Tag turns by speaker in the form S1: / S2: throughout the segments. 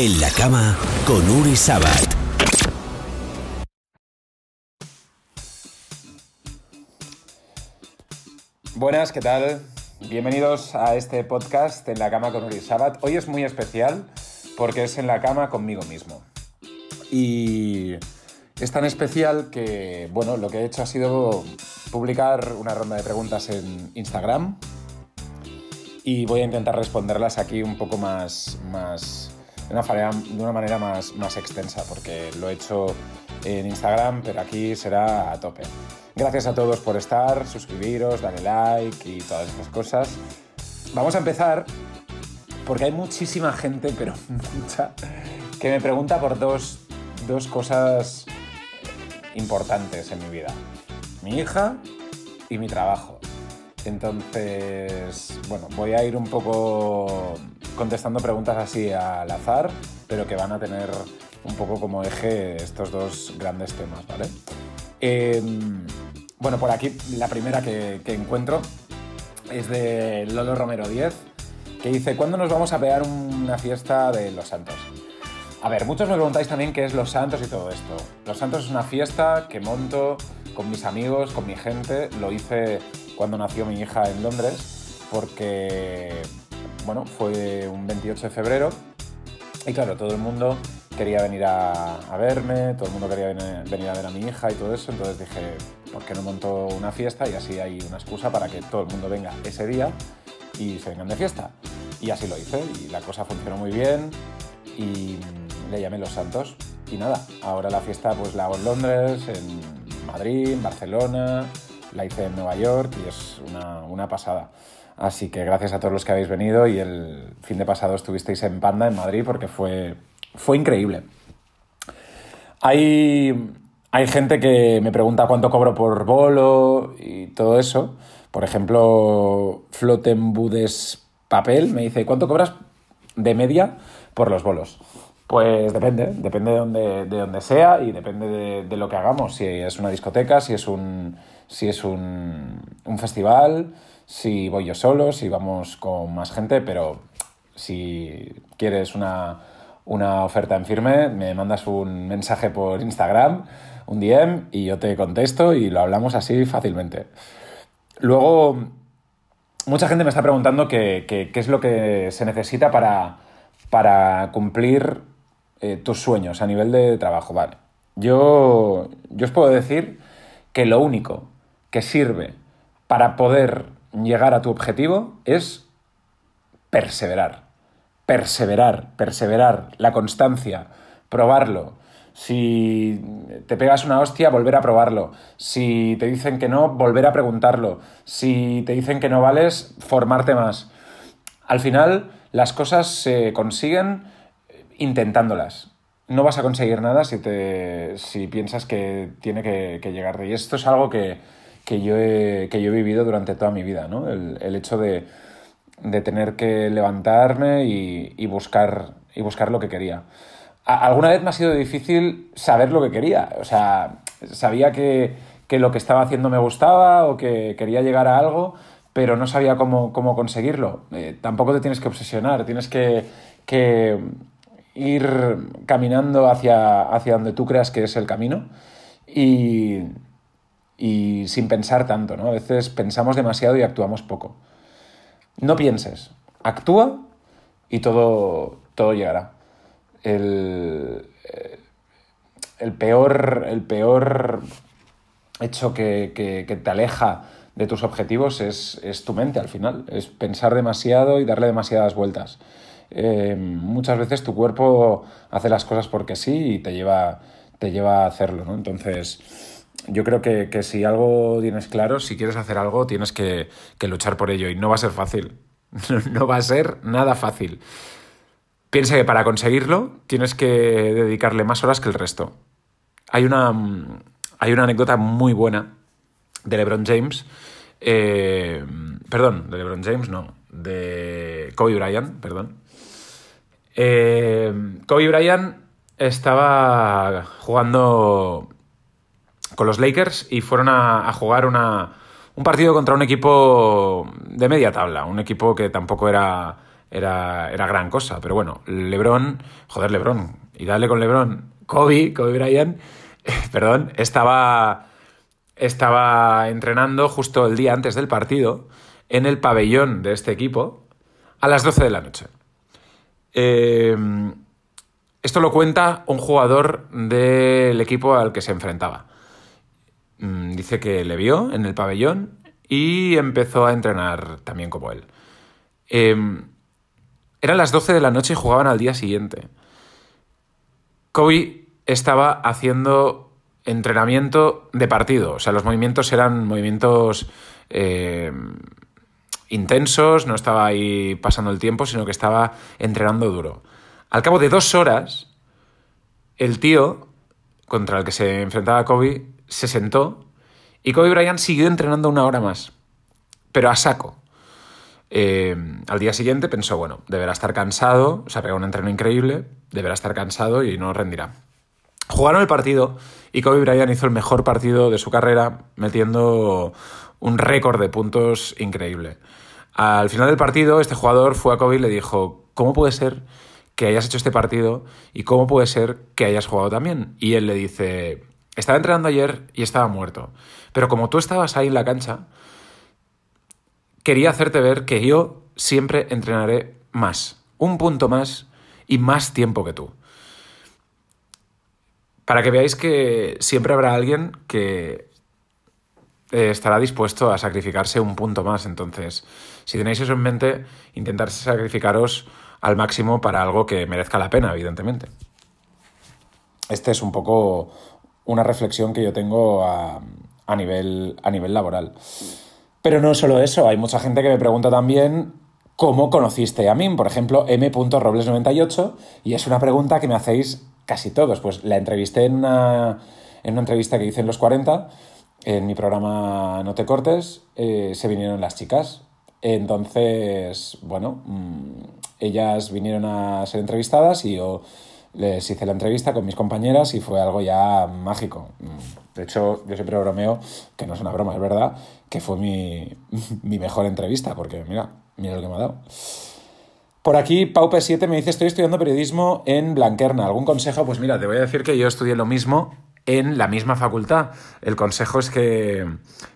S1: En la cama con Uri Sabat.
S2: Buenas, ¿qué tal? Bienvenidos a este podcast en la cama con Uri Sabat. Hoy es muy especial porque es en la cama conmigo mismo. Y es tan especial que, bueno, lo que he hecho ha sido publicar una ronda de preguntas en Instagram y voy a intentar responderlas aquí un poco más, más de, una manera, de una manera más, más extensa, porque lo he hecho en Instagram, pero aquí será a tope. Gracias a todos por estar, suscribiros, darle like y todas estas cosas. Vamos a empezar porque hay muchísima gente, pero mucha, que me pregunta por dos, dos cosas importantes en mi vida. Mi hija y mi trabajo. Entonces, bueno, voy a ir un poco contestando preguntas así al azar, pero que van a tener un poco como eje estos dos grandes temas, ¿vale? Eh, bueno, por aquí la primera que, que, encuentro es de Lolo Romero 10, que dice, ¿cuándo nos vamos a pegar una fiesta de Los Santos? A ver, muchos me preguntáis también qué es Los Santos y todo esto. Los Santos es una fiesta que monto con mis amigos, con mi gente. Lo hice cuando nació mi hija en Londres, porque, bueno, fue un 28 de febrero. Y claro, todo el mundo quería venir a, a verme, todo el mundo quería venir, venir, a ver a mi hija y todo eso. Entonces dije, ¿por qué no monto una fiesta? Y así hay una excusa para que todo el mundo venga ese día y se vengan de fiesta. Y así lo hice y la cosa funcionó muy bien y le llamé Los Santos. Y nada, ahora la fiesta pues la hago en Londres, en Madrid, en Barcelona, la hice en Nueva York y es una, una, pasada. Así que gracias a todos los que habéis venido y el fin de pasado estuvisteis en Panda, en Madrid, porque fue, fue increíble. Hay, hay gente que me pregunta cuánto cobro por bolo y todo eso. Por ejemplo, Flotenbudes Papel me dice, ¿cuánto cobras de media por los bolos? Pues depende, depende de donde, de donde sea y depende de, de, lo que hagamos. Si es una discoteca, si es un, si es un, un, festival, si voy yo solo, si vamos con más gente, pero si quieres una, una oferta en firme, me mandas un mensaje por Instagram, un DM, y yo te contesto y lo hablamos así fácilmente. Luego, mucha gente me está preguntando qué, es lo que se necesita para, para cumplir eh, tus sueños a nivel de trabajo. Vale. Yo, yo os puedo decir que lo único que sirve para poder llegar a tu objetivo es perseverar. Perseverar, perseverar, la constancia, probarlo. Si te pegas una hostia, volver a probarlo. Si te dicen que no, volver a preguntarlo. Si te dicen que no vales, formarte más. Al final, las cosas se consiguen intentándolas. No vas a conseguir nada si, te, si piensas que tiene que, que llegarte. Y esto es algo que, que, yo he, que yo he vivido durante toda mi vida, ¿no? El, el hecho de, de, tener que levantarme y, y, buscar, y buscar lo que quería. Alguna vez me ha sido difícil saber lo que quería. O sea, sabía que, que lo que estaba haciendo me gustaba o que quería llegar a algo, pero no sabía cómo, cómo conseguirlo. Eh, tampoco te tienes que obsesionar, tienes que, que ir caminando hacia, hacia donde tú creas que es el camino y, y sin pensar tanto, ¿no? A veces pensamos demasiado y actuamos poco. No pienses, actúa y todo, todo llegará. El, el, peor, el peor hecho que, que, que te aleja de tus objetivos es, es, tu mente al final, es pensar demasiado y darle demasiadas vueltas eh, muchas veces tu cuerpo hace las cosas porque sí y te lleva, te lleva a hacerlo, ¿no? Entonces, yo creo que, que, si algo tienes claro, si quieres hacer algo, tienes que, que luchar por ello y no va a ser fácil. no va a ser nada fácil. Piensa que para conseguirlo tienes que dedicarle más horas que el resto. Hay una, hay una anécdota muy buena de LeBron James. Eh, perdón, de LeBron James, no. De Kobe Bryant, perdón eh, Kobe Bryant estaba jugando con los Lakers y fueron a, jugar una, un partido contra un equipo de media tabla, un equipo que tampoco era, era, era gran cosa. Pero bueno, Lebron, joder, Lebron, y dale con Lebron, Kobe, Kobe Bryant, perdón, estaba, estaba entrenando justo el día antes del partido en el pabellón de este equipo a las 12 de la noche. Eh, esto lo cuenta un jugador del equipo al que se enfrentaba. Mm, dice que le vio en el pabellón y empezó a entrenar también como él. Em, eran las 12 de la noche y jugaban al día siguiente. Kobe estaba haciendo entrenamiento de partido, o sea, los movimientos eran movimientos em, intensos, no estaba ahí pasando el tiempo, sino que estaba entrenando duro. Al cabo de dos horas, el tío contra el que se enfrentaba Kobe se sentó y Kobe Bryant siguió entrenando una hora más, pero a saco. Eh, al día siguiente pensó, bueno, deberá estar cansado, se ha pegado un entreno increíble, deberá estar cansado y no rendirá. Jugaron el partido y Kobe Bryant hizo el mejor partido de su carrera, metiendo un récord de puntos increíble. Al final del partido, este jugador fue a Kobe y le dijo, ¿cómo puede ser que hayas hecho este partido y cómo puede ser que hayas jugado también? Y él le dice, estaba entrenando ayer y estaba muerto, pero como tú estabas ahí en la cancha, quería hacerte ver que yo siempre entrenaré más, un punto más y más tiempo que tú. Para que veáis que siempre habrá alguien que eh, estará dispuesto a sacrificarse un punto más. Entonces, si tenéis eso en mente, intentar sacrificaros al máximo para algo que merezca la pena, evidentemente. Este es un poco una reflexión que yo tengo a, a, nivel, a nivel laboral. Pero no solo eso, hay mucha gente que me pregunta también cómo conociste a mí, por ejemplo, m.robles98, y es una pregunta que me hacéis casi todos. Pues la entrevisté en una, en una entrevista que hice en los 40 en mi programa No te cortes, eh, se vinieron las chicas. Entonces, bueno, mm, ellas vinieron a ser entrevistadas y yo les hice la entrevista con mis compañeras y fue algo ya mágico. De hecho, yo siempre bromeo, que no es una broma, es verdad, que fue mi, mi mejor entrevista, porque mira, mira lo que me ha dado. Por aquí, Paupe7 me dice, estoy estudiando periodismo en Blanquerna. ¿Algún consejo? Pues mira, te voy a decir que yo estudié lo mismo en la misma facultad. El consejo es que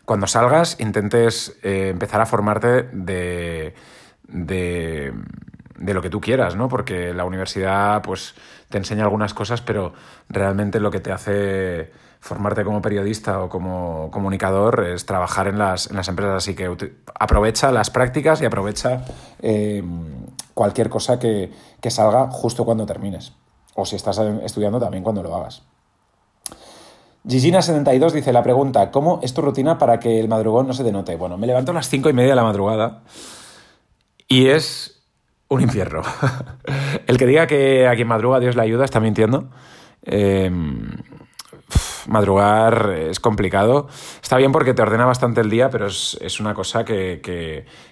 S2: cuando salgas intentes eh, empezar a formarte de, de, lo que tú quieras, ¿no? Porque la universidad pues te enseña algunas cosas, pero realmente lo que te hace formarte como periodista o como comunicador es trabajar en las, en las empresas. Así que aprovecha las prácticas y aprovecha eh, cualquier cosa que, que salga justo cuando termines. O si estás estudiando también cuando lo hagas. Gigina72 dice la pregunta, ¿cómo es tu rutina para que el madrugón no se denote? Bueno, me levanto a las cinco y media de la madrugada y es un infierno. el que diga que a quien madruga Dios le ayuda está mintiendo. Em, madrugar es complicado. Está bien porque te ordena bastante el día, pero es, una cosa que,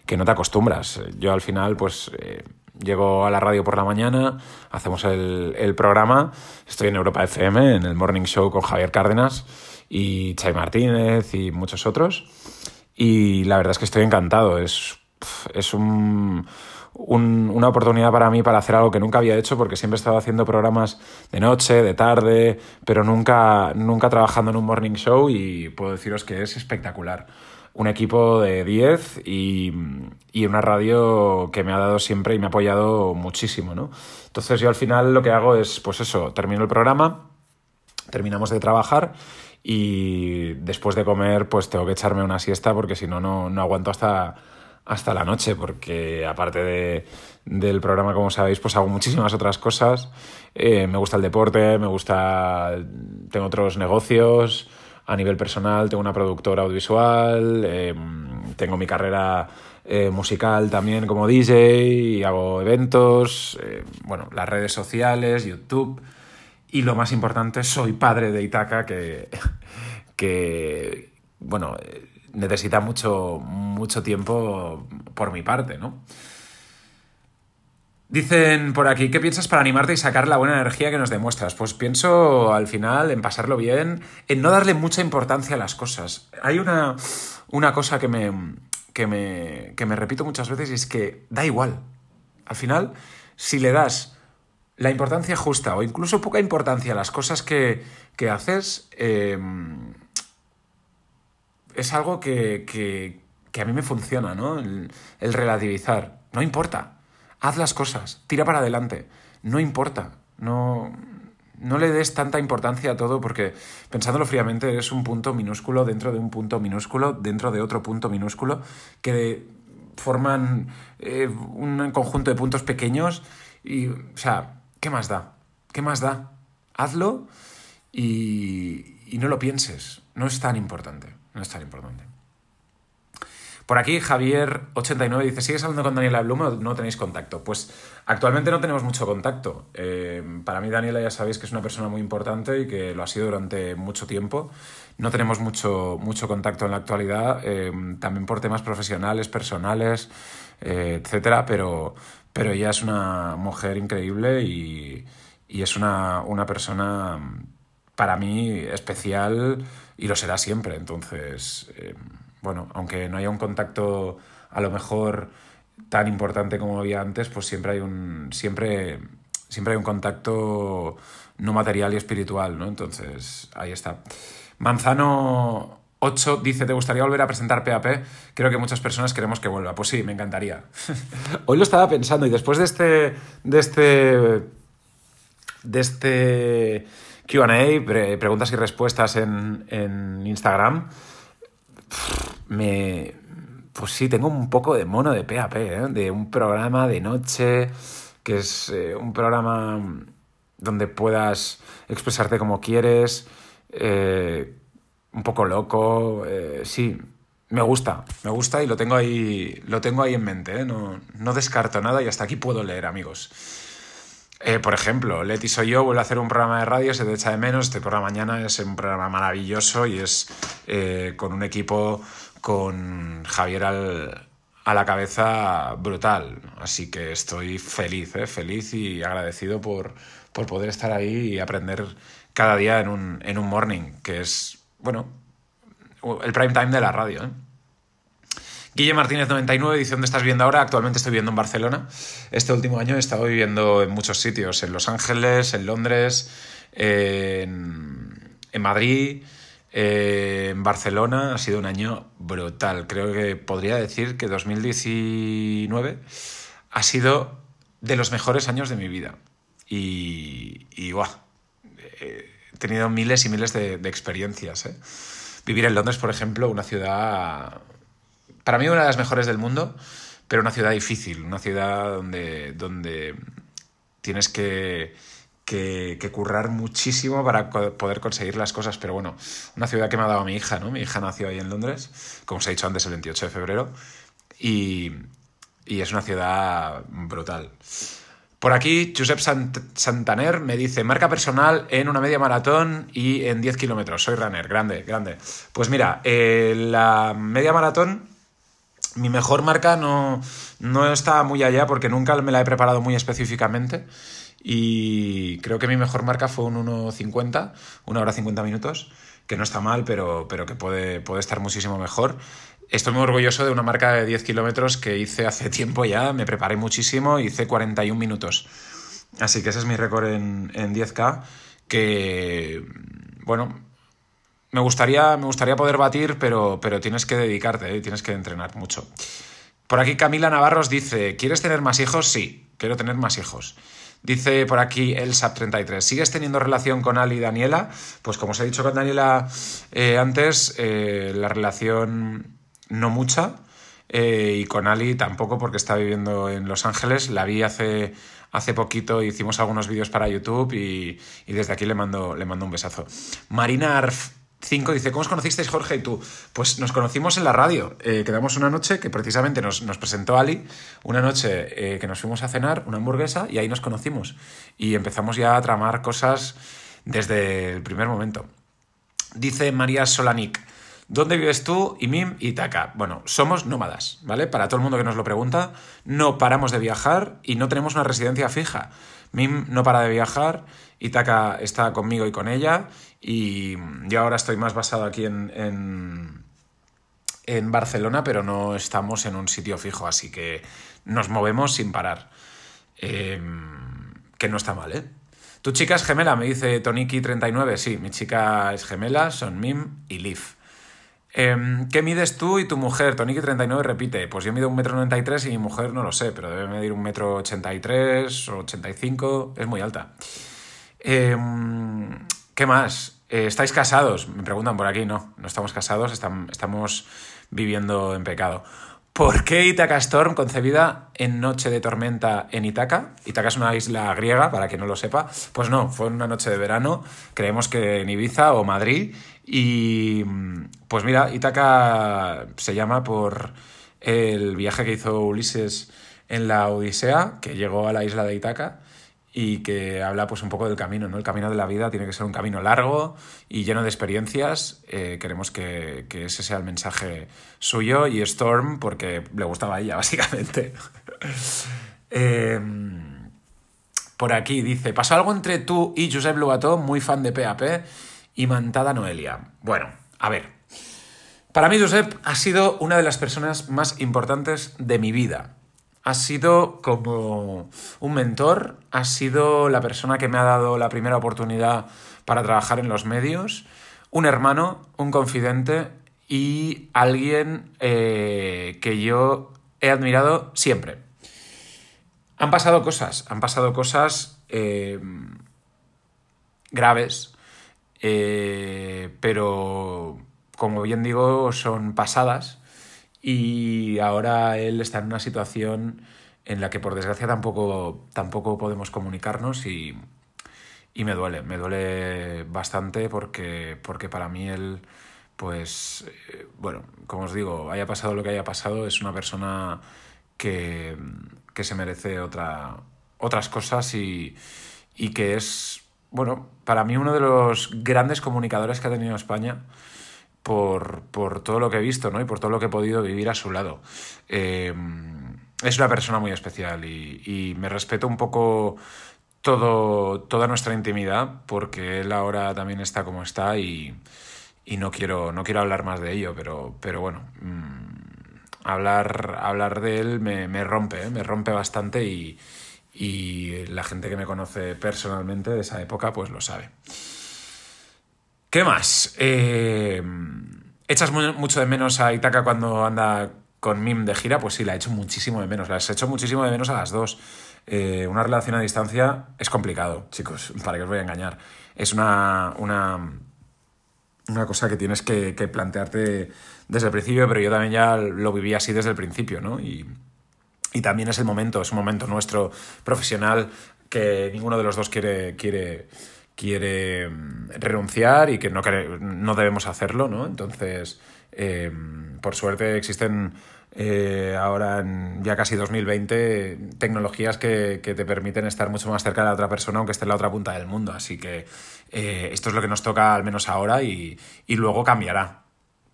S2: que, no te acostumbras. Yo al final, pues... Eh, Llego a la radio por la mañana, hacemos el, programa, estoy en Europa FM, en el Morning Show con Javier Cárdenas y Chay Martínez y muchos otros. Y la verdad es que estoy encantado, es, es un, una oportunidad para mí para hacer algo que nunca había hecho porque siempre he estado haciendo programas de noche, de tarde, pero nunca, nunca trabajando en un morning show y puedo deciros que es espectacular un equipo de 10 y, una radio que me ha dado siempre y me ha apoyado muchísimo, ¿no? Entonces yo al final lo que hago es, pues eso, termino el programa, terminamos de trabajar y después de comer pues tengo que echarme una siesta porque si no, no aguanto hasta, hasta la noche porque aparte de, del programa, como sabéis, pues hago muchísimas otras cosas. Eh, me gusta el deporte, me gusta... tengo otros negocios a nivel personal tengo una productora audiovisual, em, tengo mi carrera eh, musical también como DJ, y hago eventos, eh, bueno, las redes sociales, YouTube. Y lo más importante, soy padre de Itaca, que, que bueno, necesita mucho, mucho tiempo por mi parte, ¿no? Dicen por aquí, ¿qué piensas para animarte y sacar la buena energía que nos demuestras? Pues pienso al final en pasarlo bien, en no darle mucha importancia a las cosas. Hay una, una cosa que me, que, me, que me repito muchas veces y es que da igual. Al final, si le das la importancia justa o incluso poca importancia a las cosas que, que haces, eh, es algo que, que, a mí me funciona, ¿no? El, el relativizar. No importa. Haz las cosas. Tira para adelante. No importa. No, no le des tanta importancia a todo porque, pensándolo fríamente, es un punto minúsculo dentro de un punto minúsculo, dentro de otro punto minúsculo, que forman eh, un conjunto de puntos pequeños y, o sea, ¿qué más da? ¿Qué más da? Hazlo y no lo pienses. No es tan importante. No es tan importante. Por aquí Javier89 dice, ¿sigues hablando con Daniela Blum o no tenéis contacto? Pues actualmente no tenemos mucho contacto. Eh, para mí Daniela ya sabéis que es una persona muy importante y que lo ha sido durante mucho tiempo. No tenemos mucho, mucho contacto en la actualidad, eh, también por temas profesionales, personales, eh, etcétera, pero, pero ella es una mujer increíble y, y es una, una persona para mí especial y lo será siempre. Entonces, eh, bueno, aunque no haya un contacto a lo mejor tan importante como había antes, pues siempre hay un, siempre, siempre hay un contacto no material y espiritual, ¿no? Entonces, ahí está. Manzano 8 dice, ¿te gustaría volver a presentar PAP? Creo que muchas personas queremos que vuelva. Pues sí, me encantaría. Hoy lo estaba pensando y después de este, de este, de este QA, preguntas y respuestas en, en Instagram, me, pues sí, tengo un poco de mono de PAP, ¿eh? de un programa de noche, que es eh, un programa donde puedas expresarte como quieres, eh, un poco loco, sí, me gusta, me gusta y lo tengo ahí, lo tengo ahí en mente, no, no descarto nada y hasta aquí puedo leer, amigos. Eh, por ejemplo, Leti soy yo, vuelvo a hacer un programa de radio, se te echa de menos, este por la mañana es un programa maravilloso y es eh, con un equipo con Javier al, a la cabeza brutal. Así que estoy feliz, eh, feliz y agradecido por, por poder estar ahí y aprender cada día en un, en un morning, que es, bueno, el prime time de la radio. ¿Eh? Guille Martínez 99 dice dónde estás viviendo ahora. Actualmente estoy viviendo en Barcelona. Este último año he estado viviendo en muchos sitios, en Los Ángeles, en Londres, en, Madrid, eh, en Barcelona. Ha sido un año brutal. Creo que podría decir que 2019 ha sido de los mejores años de mi vida. Y, y guau, he tenido miles y miles de, de experiencias. ¿eh? Vivir en Londres, por ejemplo, una ciudad para mí una de las mejores del mundo, pero una ciudad difícil, una ciudad donde, donde tienes que, que, currar muchísimo para poder conseguir las cosas. Pero bueno, una ciudad que me ha dado mi hija, ¿no? Mi hija nació ahí en Londres, como os he dicho antes, el 28 de febrero, y, y es una ciudad brutal. Por aquí, Josep Sant Santaner me dice, marca personal en una media maratón y en 10 kilómetros. Soy runner, grande, grande. Pues mira, eh, la media maratón mi mejor marca no, no está muy allá porque nunca me la he preparado muy específicamente y creo que mi mejor marca fue un 1.50, una hora 50 minutos, que no está mal, pero, pero que puede, puede estar muchísimo mejor. Estoy muy orgulloso de una marca de 10 kilómetros que hice hace tiempo ya, me preparé muchísimo, hice 41 minutos. Así que ese es mi récord en, en 10K, que, bueno, me gustaría, me gustaría poder batir, pero, pero tienes que dedicarte, ¿eh? tienes que entrenar mucho. Por aquí Camila Navarros dice, ¿quieres tener más hijos? Sí, quiero tener más hijos. Dice por aquí el SAP33, ¿sigues teniendo relación con Ali y Daniela? Pues como os he dicho con Daniela eh, antes, eh, la relación no mucha. Y con Ali tampoco porque está viviendo en Los Ángeles. La vi hace, hace poquito, hicimos algunos vídeos para YouTube y, y desde aquí le mando, le mando un besazo. Marina Arf 5 dice, ¿cómo os conocisteis Jorge y tú? Pues nos conocimos en la radio. Eh, quedamos una noche que precisamente nos, nos presentó Ali, una noche eh, que nos fuimos a cenar, una hamburguesa, y ahí nos conocimos. Y empezamos ya a tramar cosas desde el primer momento. Dice María Solanik, ¿dónde vives tú, Imim y Taka? Bueno, somos nómadas, ¿vale? Para todo el mundo que nos lo pregunta, no paramos de viajar y no tenemos una residencia fija. Mim no para de viajar, Itaka está conmigo y con ella, y yo ahora estoy más basado aquí en, en, en, Barcelona, pero no estamos en un sitio fijo, así que nos movemos sin parar. em, que no está mal, ¿eh? ¿Tu chica es gemela? Me dice Toniki39. Sí, mi chica es gemela, son Mim y Leaf. Em, ¿Qué mides tú y tu mujer? Toniki39 repite. Pues yo mido 1,93m y mi mujer no lo sé, pero debe medir 1,83m o 85 Es muy alta. Em, ¿Qué más? Eh, ¿Estáis casados? Me preguntan por aquí. No, no estamos casados, estamos viviendo en pecado. ¿Por qué Itaca Storm, concebida en noche de tormenta en Itaca? Itaca es una isla griega, para quien no lo sepa. Pues no, fue una noche de verano, creemos que en Ibiza o Madrid. Y pues mira, Itaca se llama por el viaje que hizo Ulises en la Odisea, que llegó a la isla de Itaca y que habla pues un poco del camino, ¿no? El camino de la vida tiene que ser un camino largo y lleno de experiencias. Eh, queremos que, ese sea el mensaje suyo y Storm porque le gustaba a ella, básicamente. Em, por aquí dice, pasó algo entre tú y Josep Lobato, muy fan de PAP, y Mantada Noelia. Bueno, a ver. Para mí Josep ha sido una de las personas más importantes de mi vida ha sido como un mentor, ha sido la persona que me ha dado la primera oportunidad para trabajar en los medios, un hermano, un confidente y alguien eh, que yo he admirado siempre. Han pasado cosas, han pasado cosas eh, graves, eh, pero como bien digo, son pasadas y ahora él está en una situación en la que por desgracia tampoco, tampoco podemos comunicarnos y, y me duele, me duele bastante porque, porque para mí él, pues, eh, bueno, como os digo, haya pasado lo que haya pasado, es una persona que, que se merece otra, otras cosas y, y que es, bueno, para mí uno de los grandes comunicadores que ha tenido España por, todo lo que he visto ¿no? y por todo lo que he podido vivir a su lado. Eh, es una persona muy especial y, me respeto un poco todo, toda nuestra intimidad porque él ahora también está como está y, no, quiero, no quiero hablar más de ello, pero, pero bueno, mm, hablar, hablar de él me, rompe, ¿eh? me rompe bastante y, y la gente que me conoce personalmente de esa época pues lo sabe. ¿Qué más? Eh, ¿Echas mucho de menos a Itaca cuando anda con Mim de gira? Pues sí, la he hecho muchísimo de menos. La he hecho muchísimo de menos a las dos. Eh, una relación a distancia es complicado, chicos, para que os voy a engañar. Es una, una, una cosa que tienes que, plantearte desde el principio, pero yo también ya lo viví así desde el principio, ¿no? Y, y también es el momento, es un momento nuestro profesional que ninguno de los dos quiere, quiere quiere mm, renunciar y que no, no debemos hacerlo, ¿no? Entonces, em, por suerte existen eh, ahora, en ya casi 2020, tecnologías que, te permiten estar mucho más cerca de la otra persona aunque esté en la otra punta del mundo. Así que eh, esto es lo que nos toca al menos ahora y, luego cambiará,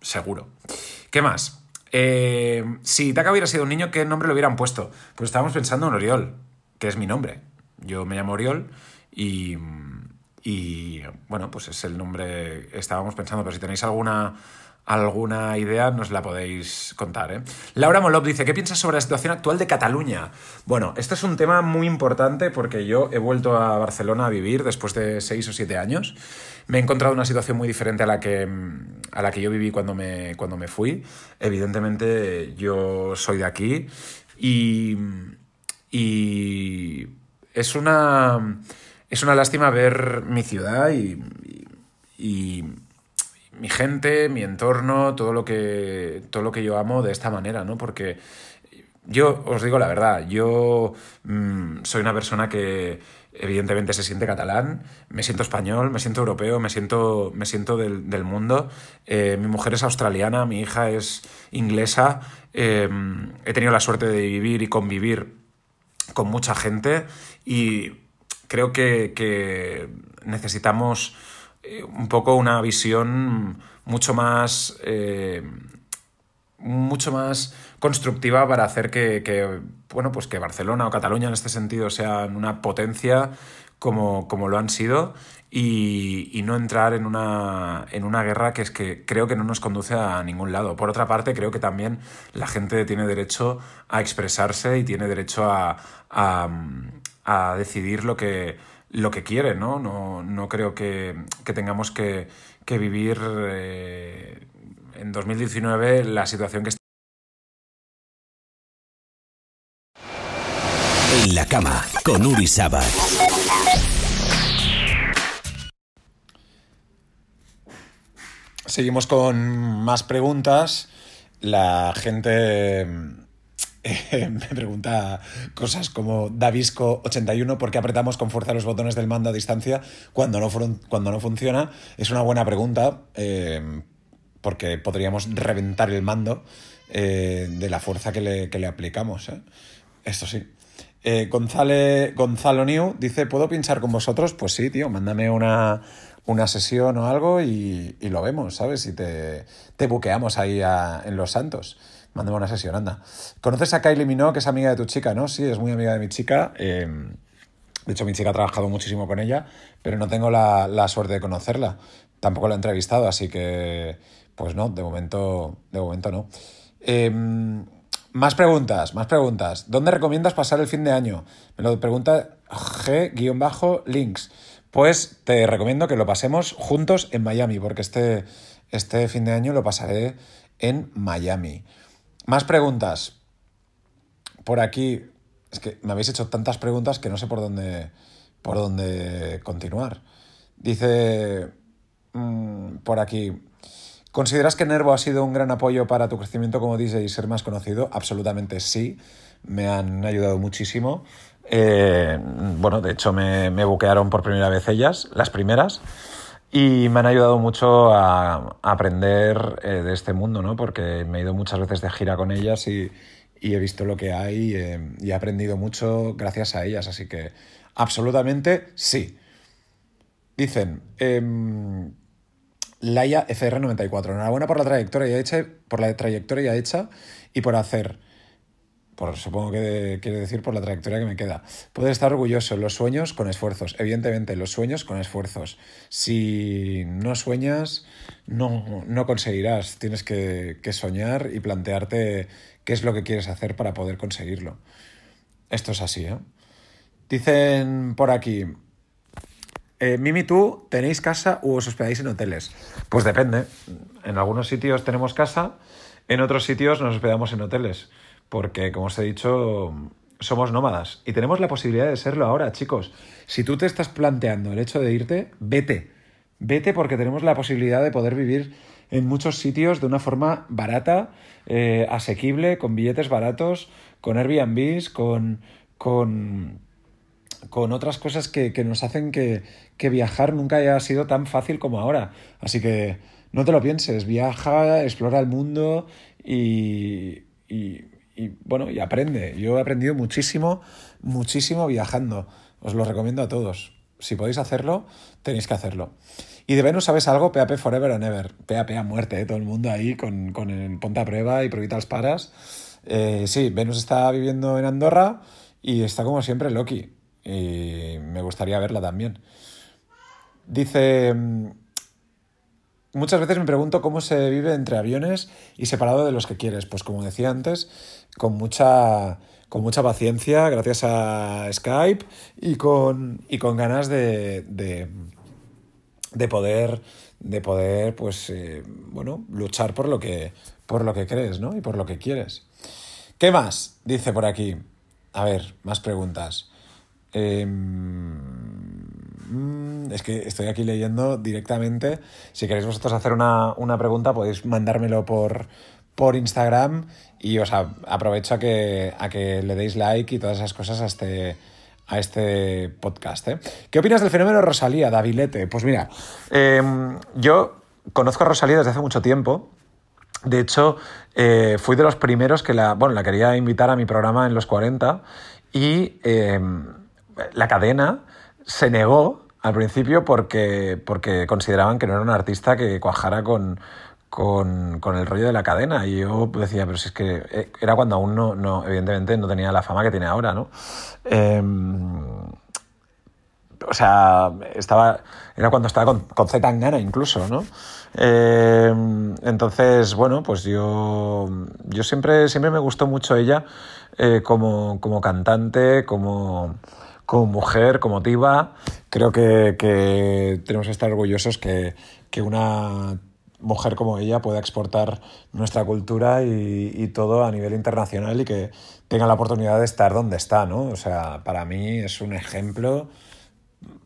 S2: seguro. ¿Qué más? Eh, si Taka hubiera sido un niño, ¿qué nombre le hubieran puesto? Pues estábamos pensando en Oriol, que es mi nombre. Yo me llamo Oriol y y bueno, pues es el nombre que estábamos pensando, pero si tenéis alguna, alguna idea nos la podéis contar. ¿eh? Laura Molop dice, ¿qué piensas sobre la situación actual de Cataluña? Bueno, este es un tema muy importante porque yo he vuelto a Barcelona a vivir después de seis o siete años. Me he encontrado una situación muy diferente a la que, a la que yo viví cuando me, cuando me fui. Evidentemente yo soy de aquí y, y es una es una lástima ver mi ciudad y, mi gente, mi entorno, todo lo que todo lo que yo amo de esta manera, ¿no? Porque yo os digo la verdad, yo mm, soy una persona que evidentemente se siente catalán, me siento español, me siento europeo, me siento, me siento del, mundo. Eh, mi mujer es australiana, mi hija es inglesa. Eh, he tenido la suerte de vivir y convivir con mucha gente y creo que, necesitamos eh, un poco una visión mucho más, eh, mucho más constructiva para hacer que, bueno, pues que Barcelona o Cataluña en este sentido sean una potencia como, como lo han sido y, no entrar en una, en una guerra que es que creo que no nos conduce a ningún lado. Por otra parte, creo que también la gente tiene derecho a expresarse y tiene derecho a, decidir lo que, lo que quiere, ¿no? No, no creo que, tengamos que, vivir eh, en 2019 la situación que está.
S1: En la cama, con Uri Sabat.
S2: Seguimos con más preguntas. La gente eh, me pregunta cosas como Davisco81, ¿por qué apretamos con fuerza los botones del mando a distancia cuando no, cuando no funciona? Es una buena pregunta, eh, porque podríamos reventar el mando eh, de la fuerza que le, que le aplicamos. Esto sí. Gonzalo New dice, ¿puedo pinchar con vosotros? Pues sí, tío, mándame una, una sesión o algo y, lo vemos, ¿sabes? Y te, te buqueamos ahí en Los Santos. Mándame una sesión, anda. ¿Conoces a Kylie Minogue, que es amiga de tu chica, no? Sí, es muy amiga de mi chica. Em, de hecho, mi chica ha trabajado muchísimo con ella, pero no tengo la, suerte de conocerla. Tampoco la he entrevistado, así que, pues no, de momento, de momento no. Em, más preguntas, más preguntas. ¿Dónde recomiendas pasar el fin de año? Me lo pregunta G-Links. Pues te recomiendo que lo pasemos juntos en Miami, porque este, este fin de año lo pasaré en Miami. Más preguntas. Por aquí, es que me habéis hecho tantas preguntas que no sé por dónde, por dónde continuar. Dice mm, por aquí, ¿consideras que Nervo ha sido un gran apoyo para tu crecimiento como DJ y ser más conocido? Absolutamente sí, me han ayudado muchísimo. Eh, bueno, de hecho me, me, buquearon por primera vez ellas, las primeras, y me han ayudado mucho a, aprender eh, de este mundo, ¿no? Porque me he ido muchas veces de gira con ellas y, he visto lo que hay eh, y he aprendido mucho gracias a ellas, así que absolutamente sí. Dicen, eh, Laia FR94, enhorabuena por la trayectoria hecha, por la trayectoria hecha y por hacer por, supongo que quiere decir por la trayectoria que me queda. Puedes estar orgulloso, los sueños con esfuerzos, evidentemente, los sueños con esfuerzos. Si no sueñas, no, no conseguirás. Tienes que, soñar y plantearte qué es lo que quieres hacer para poder conseguirlo. Esto es así, ¿eh? Dicen por aquí, eh, Mimi, ¿tú tenéis casa o os hospedáis en hoteles? Pues depende. En algunos sitios tenemos casa, en otros sitios nos hospedamos en hoteles porque, como os he dicho, somos nómadas y tenemos la posibilidad de serlo ahora, chicos. Si tú te estás planteando el hecho de irte, vete. Vete porque tenemos la posibilidad de poder vivir en muchos sitios de una forma barata, eh, asequible, con billetes baratos, con Airbnbs, con, con, con otras cosas que, nos hacen que, que, viajar nunca haya sido tan fácil como ahora. Así que no te lo pienses, viaja, explora el mundo y, y y bueno, y aprende. Yo he aprendido muchísimo, muchísimo viajando. Os lo recomiendo a todos. Si podéis hacerlo, tenéis que hacerlo. Y de Venus, ¿sabes algo? PAP Forever and Ever. PAP a muerte, ¿eh? todo el mundo ahí con, con el ponte a prueba y pruebita paras. Eh, sí, Venus está viviendo en Andorra y está como siempre Loki. Y me gustaría verla también. Dice Muchas veces me pregunto cómo se vive entre aviones y separado de los que quieres. Pues como decía antes, con mucha, con mucha paciencia, gracias a Skype y con, y con ganas de, de, poder, de poder pues, eh, bueno, luchar por lo, que, por lo que crees ¿no? y por lo que quieres. ¿Qué más? Dice por aquí. A ver, más preguntas. Eh, Mm, es que estoy aquí leyendo directamente. Si queréis vosotros hacer una, pregunta, podéis mandármelo por, por Instagram y os aprovecho a que, a que le deis like y todas esas cosas a este, a este podcast. ¿eh? ¿Qué opinas del fenómeno Rosalía, Davilete? Pues mira, em, yo conozco a Rosalía desde hace mucho tiempo. De hecho, eh, fui de los primeros que la, bueno, la quería invitar a mi programa en los 40 y em, la cadena se negó al principio porque, porque consideraban que no era un artista que cuajara con, con, el rollo de la cadena. Y yo decía, pero si es que eh, era cuando aún no, no evidentemente, no tenía la fama que tiene ahora, ¿no? Em, o sea, estaba, era cuando estaba con, con Z incluso, ¿no? Eh, entonces, bueno, pues yo, yo siempre, siempre me gustó mucho ella eh, como, como cantante, como, como mujer, como diva. Creo que, que tenemos que estar orgullosos que, que una mujer como ella pueda exportar nuestra cultura y, y, todo a nivel internacional y que tenga la oportunidad de estar donde está, ¿no? O sea, para mí es un ejemplo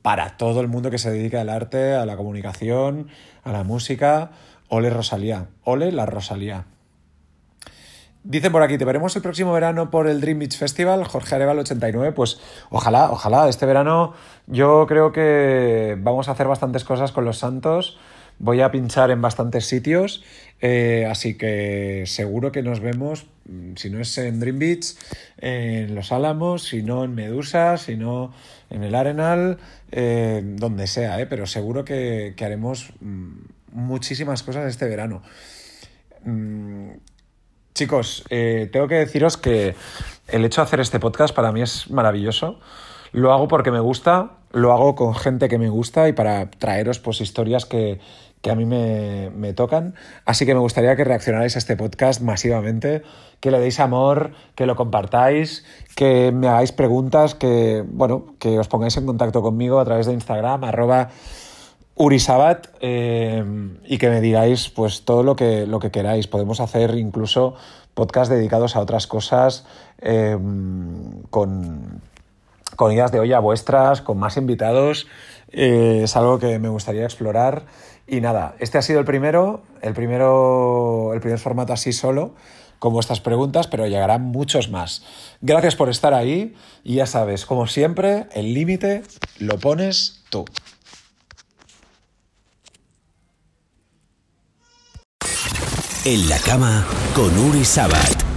S2: para todo el mundo que se dedica al arte, a la comunicación, a la música. Ole Rosalía, ole la Rosalía. Dicen por aquí, te veremos el próximo verano por el Dream Beach Festival, Jorge Areval 89. Pues ojalá, ojalá, este verano yo creo que vamos a hacer bastantes cosas con los Santos. Voy a pinchar en bastantes sitios, eh, así que seguro que nos vemos, mm, si no es en Dream Beach, en Los Álamos, si no en Medusa, si no en el Arenal, eh, donde sea, eh, pero seguro que, haremos mm, muchísimas cosas este verano. Chicos, eh, tengo que deciros que el hecho de hacer este podcast para mí es maravilloso. Lo hago porque me gusta, lo hago con gente que me gusta y para traeros pues historias que, que a mí me, me, tocan. Así que me gustaría que reaccionarais a este podcast masivamente, que le deis amor, que lo compartáis, que me hagáis preguntas, que, bueno, que os pongáis en contacto conmigo a través de Instagram, arroba Urisabat, eh, y que me digáis pues todo lo que, lo que queráis. Podemos hacer incluso podcasts dedicados a otras cosas eh, con, con ideas de olla vuestras, con más invitados. Eh, es algo que me gustaría explorar. Y nada, este ha sido el primero, el primero, el primer formato así solo, con vuestras preguntas, pero llegarán muchos más. Gracias por estar ahí y ya sabes, como siempre, el límite lo pones tú.
S1: En la cama con Uri Sabat.